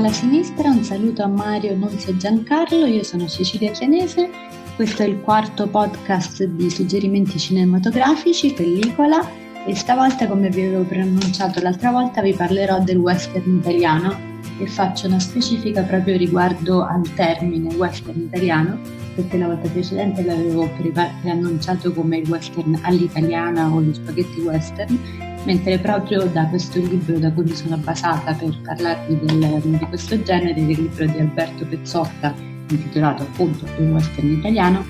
Dalla sinistra un saluto a Mario Nunzio Giancarlo, io sono Cecilia Chianese, questo è il quarto podcast di suggerimenti cinematografici, pellicola, e stavolta come vi avevo preannunciato l'altra volta vi parlerò del western italiano e faccio una specifica proprio riguardo al termine western italiano perché la volta precedente l'avevo preannunciato come il western all'italiana o lo spaghetti western mentre proprio da questo libro da cui mi sono basata per parlarvi del, di questo genere, del libro di Alberto Pezzotta, intitolato appunto Il western italiano,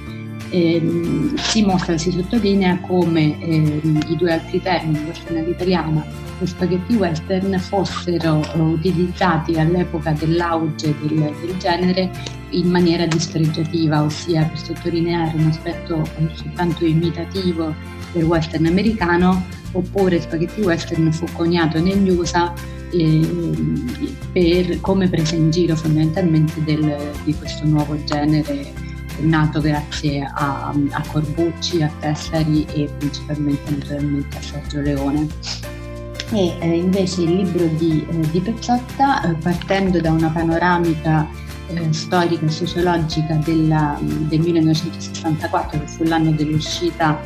ehm, si mostra, si sottolinea come ehm, i due altri termini, western all'italiana e spaghetti western, fossero eh, utilizzati all'epoca dell'auge del, del genere in maniera dispregiativa, ossia per sottolineare un aspetto soltanto imitativo del western americano oppure spaghetti western fu coniato negli USA eh, per, come presa in giro fondamentalmente del, di questo nuovo genere nato grazie a, a Corbucci, a Tessari e principalmente naturalmente a Sergio Leone. E eh, invece il libro di, eh, di Pezzotta, eh, partendo da una panoramica eh, storica e sociologica della, del 1964, che fu l'anno dell'uscita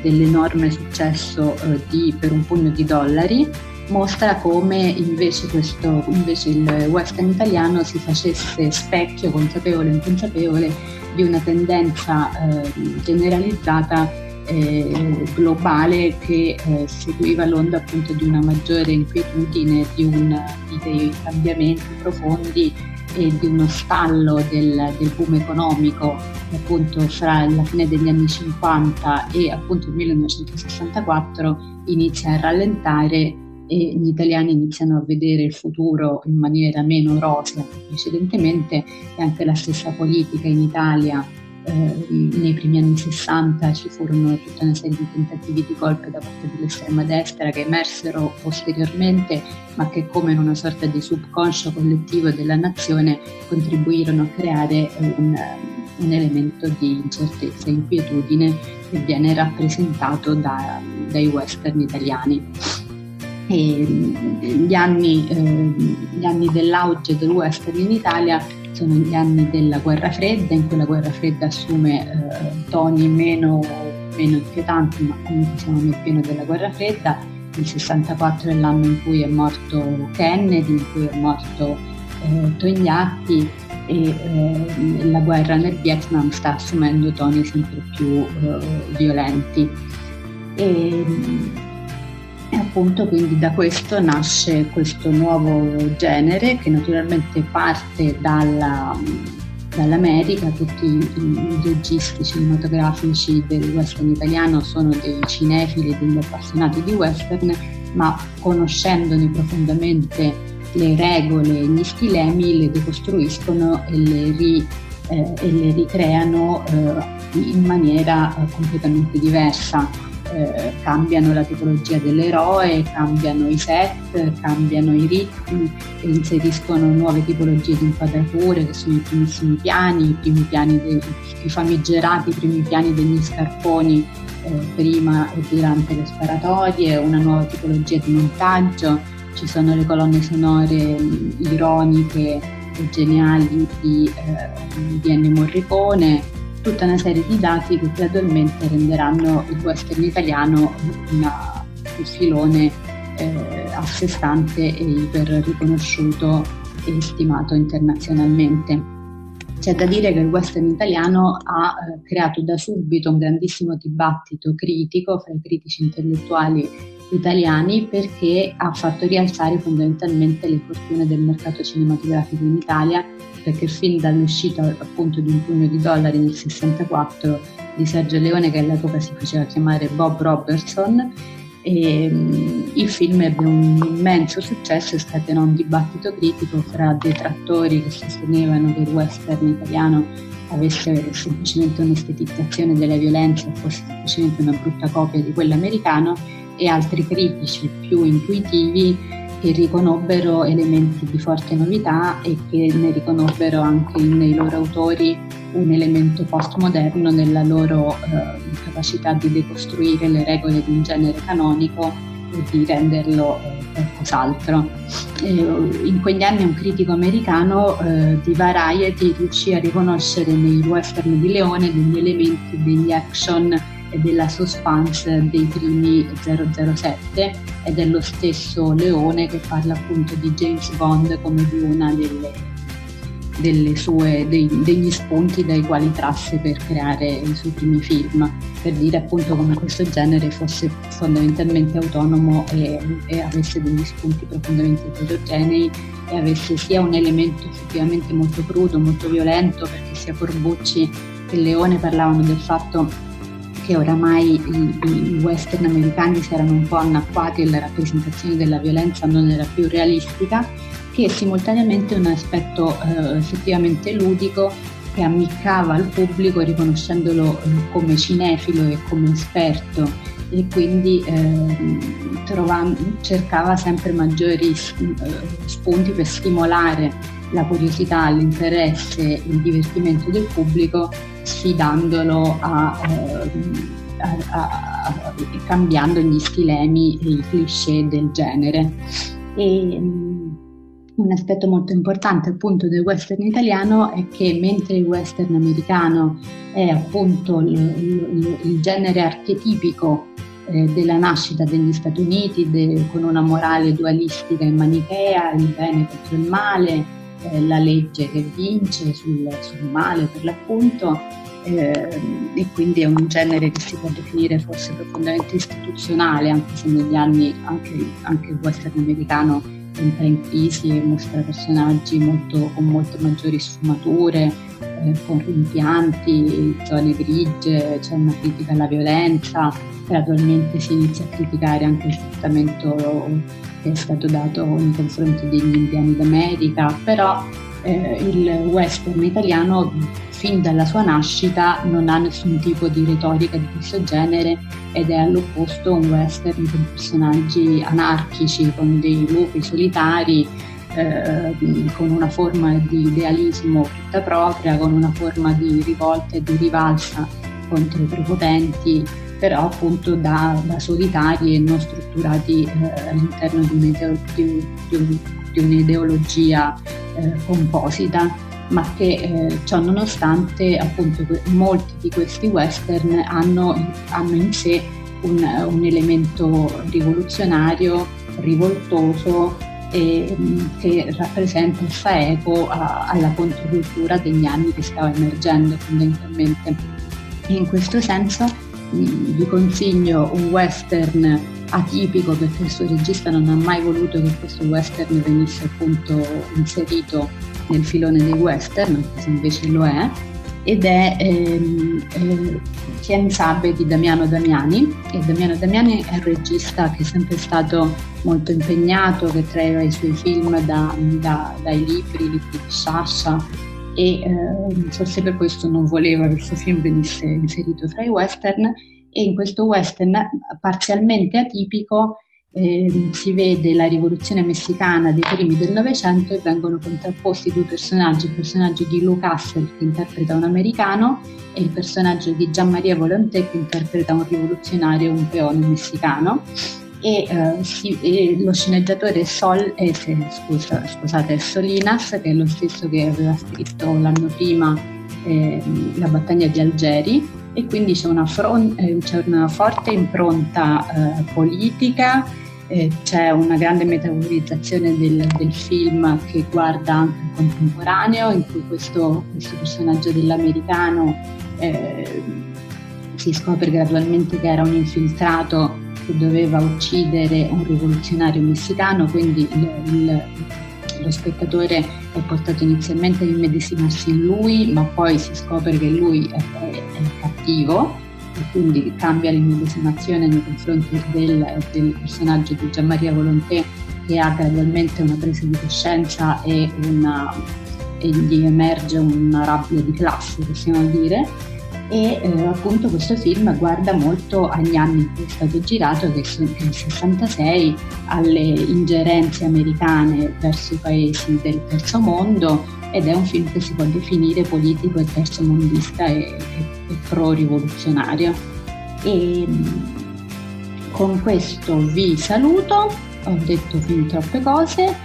dell'enorme successo eh, di Per un pugno di dollari, mostra come invece, questo, invece il western italiano si facesse specchio, consapevole o inconsapevole, di una tendenza eh, generalizzata eh, globale che eh, seguiva l'onda appunto di una maggiore inquietudine, di, un, di dei cambiamenti profondi e di uno stallo del, del boom economico appunto fra la fine degli anni 50 e appunto il 1964 inizia a rallentare e gli italiani iniziano a vedere il futuro in maniera meno rosea precedentemente e anche la stessa politica in Italia eh, nei primi anni 60 ci furono tutta una serie di tentativi di golpe da parte dell'estrema destra che emersero posteriormente, ma che come in una sorta di subconscio collettivo della nazione contribuirono a creare un, un elemento di incertezza e inquietudine che viene rappresentato da, dai western italiani. E gli anni, eh, gli anni dell'auge del western in Italia sono gli anni della guerra fredda, in cui la guerra fredda assume eh, toni meno, meno inquietanti, ma comunque siamo nel pieno della guerra fredda. Il 64 è l'anno in cui è morto Kennedy, in cui è morto eh, Togliatti e eh, la guerra nel Vietnam sta assumendo toni sempre più eh, violenti. E appunto quindi da questo nasce questo nuovo genere che naturalmente parte dalla, dall'America, tutti i registi cinematografici del western italiano sono dei cinefili, degli appassionati di western, ma conoscendone profondamente le regole e gli stilemi le decostruiscono e le, ri, eh, e le ricreano eh, in maniera eh, completamente diversa eh, cambiano la tipologia dell'eroe, cambiano i set, cambiano i ritmi, inseriscono nuove tipologie di inquadrature che sono i primissimi piani, i primi piani dei, i famigerati primi piani degli scarponi eh, prima e durante le sparatorie, una nuova tipologia di montaggio, ci sono le colonne sonore mm, ironiche e geniali di, eh, Morricone, tutta una serie di dati che gradualmente renderanno il western italiano una, un filone eh, a sé stante e iper riconosciuto e stimato internazionalmente. C'è da dire che il western italiano ha eh, creato da subito un grandissimo dibattito critico fra i critici intellettuali italiani perché ha fatto rialzare fondamentalmente le fortune del mercato cinematografico in Italia perché fin dall'uscita appunto di un pugno di dollari nel 64 di Sergio Leone che all'epoca si faceva chiamare Bob Robertson e, um, il film ebbe un immenso successo e scatenò un dibattito critico fra detrattori che sostenevano che il western italiano avesse semplicemente un'estetizzazione della violenza e fosse semplicemente una brutta copia di quello americano e altri critici più intuitivi che riconobbero elementi di forte novità e che ne riconobbero anche nei loro autori un elemento postmoderno nella loro eh, capacità di decostruire le regole di un genere canonico di renderlo eh, qualcos'altro. in quegli anni un critico americano eh, di Variety riuscì a riconoscere nei western di Leone degli elementi degli action e della suspense dei primi 007 ed è lo stesso Leone che parla appunto di James Bond come di una delle sue, dei, degli spunti dai quali trasse per creare i suoi primi film, per dire appunto come questo genere fosse fondamentalmente autonomo e, e avesse degli spunti profondamente eterogenei e avesse sia un elemento effettivamente molto crudo, molto violento, perché sia Corbucci che Leone parlavano del fatto che oramai i, i, western americani si erano un po' annacquati e la rappresentazione della violenza non era più realistica che simultaneamente un aspetto eh, effettivamente ludico che ammiccava il pubblico riconoscendolo eh, come cinefilo e come esperto. E quindi eh, trovando, cercava sempre maggiori eh, spunti per stimolare la curiosità, l'interesse, il divertimento del pubblico sfidandolo a, eh, a, a, a cambiando gli stilemi e i cliché del genere. E, un aspetto molto importante appunto del western italiano è che mentre il western americano è appunto il, il, il genere archetipico eh, della nascita degli Stati Uniti de, con una morale dualistica e manichea, il bene contro il male, eh, la legge che vince sul, sul male per l'appunto eh, e quindi è un genere che si può definire forse profondamente istituzionale anche se negli anni anche, anche il western americano entra in crisi mostra personaggi molto, con molte maggiori sfumature, eh, con rimpianti, zone grigie, c'è una critica alla violenza, gradualmente si inizia a criticare anche il trattamento che è stato dato nei confronti degli indiani d'America, però eh, il western italiano fin dalla sua nascita non ha nessun tipo di retorica di questo genere ed è all'opposto un western con personaggi anarchici, con dei lupi solitari, eh, con una forma di idealismo tutta propria, con una forma di rivolta e di rivalsa contro i prepotenti, però appunto da, da solitari e non strutturati eh, all'interno di, un'ideo- di, un'ideologia eh, composita ma che eh, ciò nonostante appunto molti di questi western hanno, hanno in sé un, un, elemento rivoluzionario, rivoltoso e, mm, che rappresenta e fa eco alla controcultura degli anni che stava emergendo fondamentalmente. In questo senso mm, vi consiglio un western atipico perché questo regista non ha mai voluto che questo western venisse appunto inserito nel filone dei western, se invece lo è, ed è ehm, eh, Chien Sabe di Damiano Damiani. E Damiano Damiani è un regista che è sempre stato molto impegnato, che traeva i suoi film da, da, dai libri, libri di Sasha, e eh, forse per questo non voleva che il suo film venisse inserito tra i western e in questo western parzialmente atipico eh, si vede la rivoluzione messicana dei primi del Novecento e vengono contrapposti due personaggi, il personaggio di Lou Castle che interpreta un americano e il personaggio di Gian Maria Volonté che interpreta un rivoluzionario, un peone messicano. E, eh, si, e lo sceneggiatore Sol, eh, se, scusa, scusate, Solinas, che è lo stesso che aveva scritto l'anno prima eh, La battaglia di Algeri, e quindi c'è una, front, eh, c'è una forte impronta eh, politica eh, c'è una grande metabolizzazione del, del, film che guarda anche il contemporaneo, in cui questo, questo personaggio dell'americano eh, si scopre gradualmente che era un infiltrato che doveva uccidere un rivoluzionario messicano, quindi il, il, lo spettatore è portato inizialmente a immedesimarsi in lui, ma poi si scopre che lui è, è, è cattivo e quindi cambia l'immedesimazione nei confronti del, del personaggio di Gianmaria Volonté che ha gradualmente una presa di coscienza e, una, e gli emerge una rabbia di classe, possiamo dire, e eh, appunto questo film guarda molto agli anni in cui è stato girato, che è il 66, alle ingerenze americane verso i paesi del terzo mondo ed è un film che si può definire politico e terzomondista e, e, e pro-rivoluzionario. E, con questo vi saluto, ho detto fin troppe cose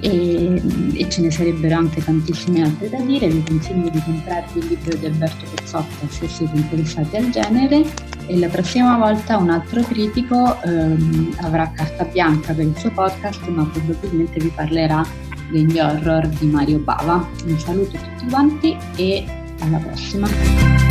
e, e, ce ne sarebbero anche tantissime altre da dire, vi consiglio di comprarvi il libro di Alberto Pezzotta se siete interessati al genere e la prossima volta un altro critico ehm, avrà carta bianca per il suo podcast ma probabilmente vi parlerà degli horror di Mario Bava. Un saluto a tutti quanti e alla prossima!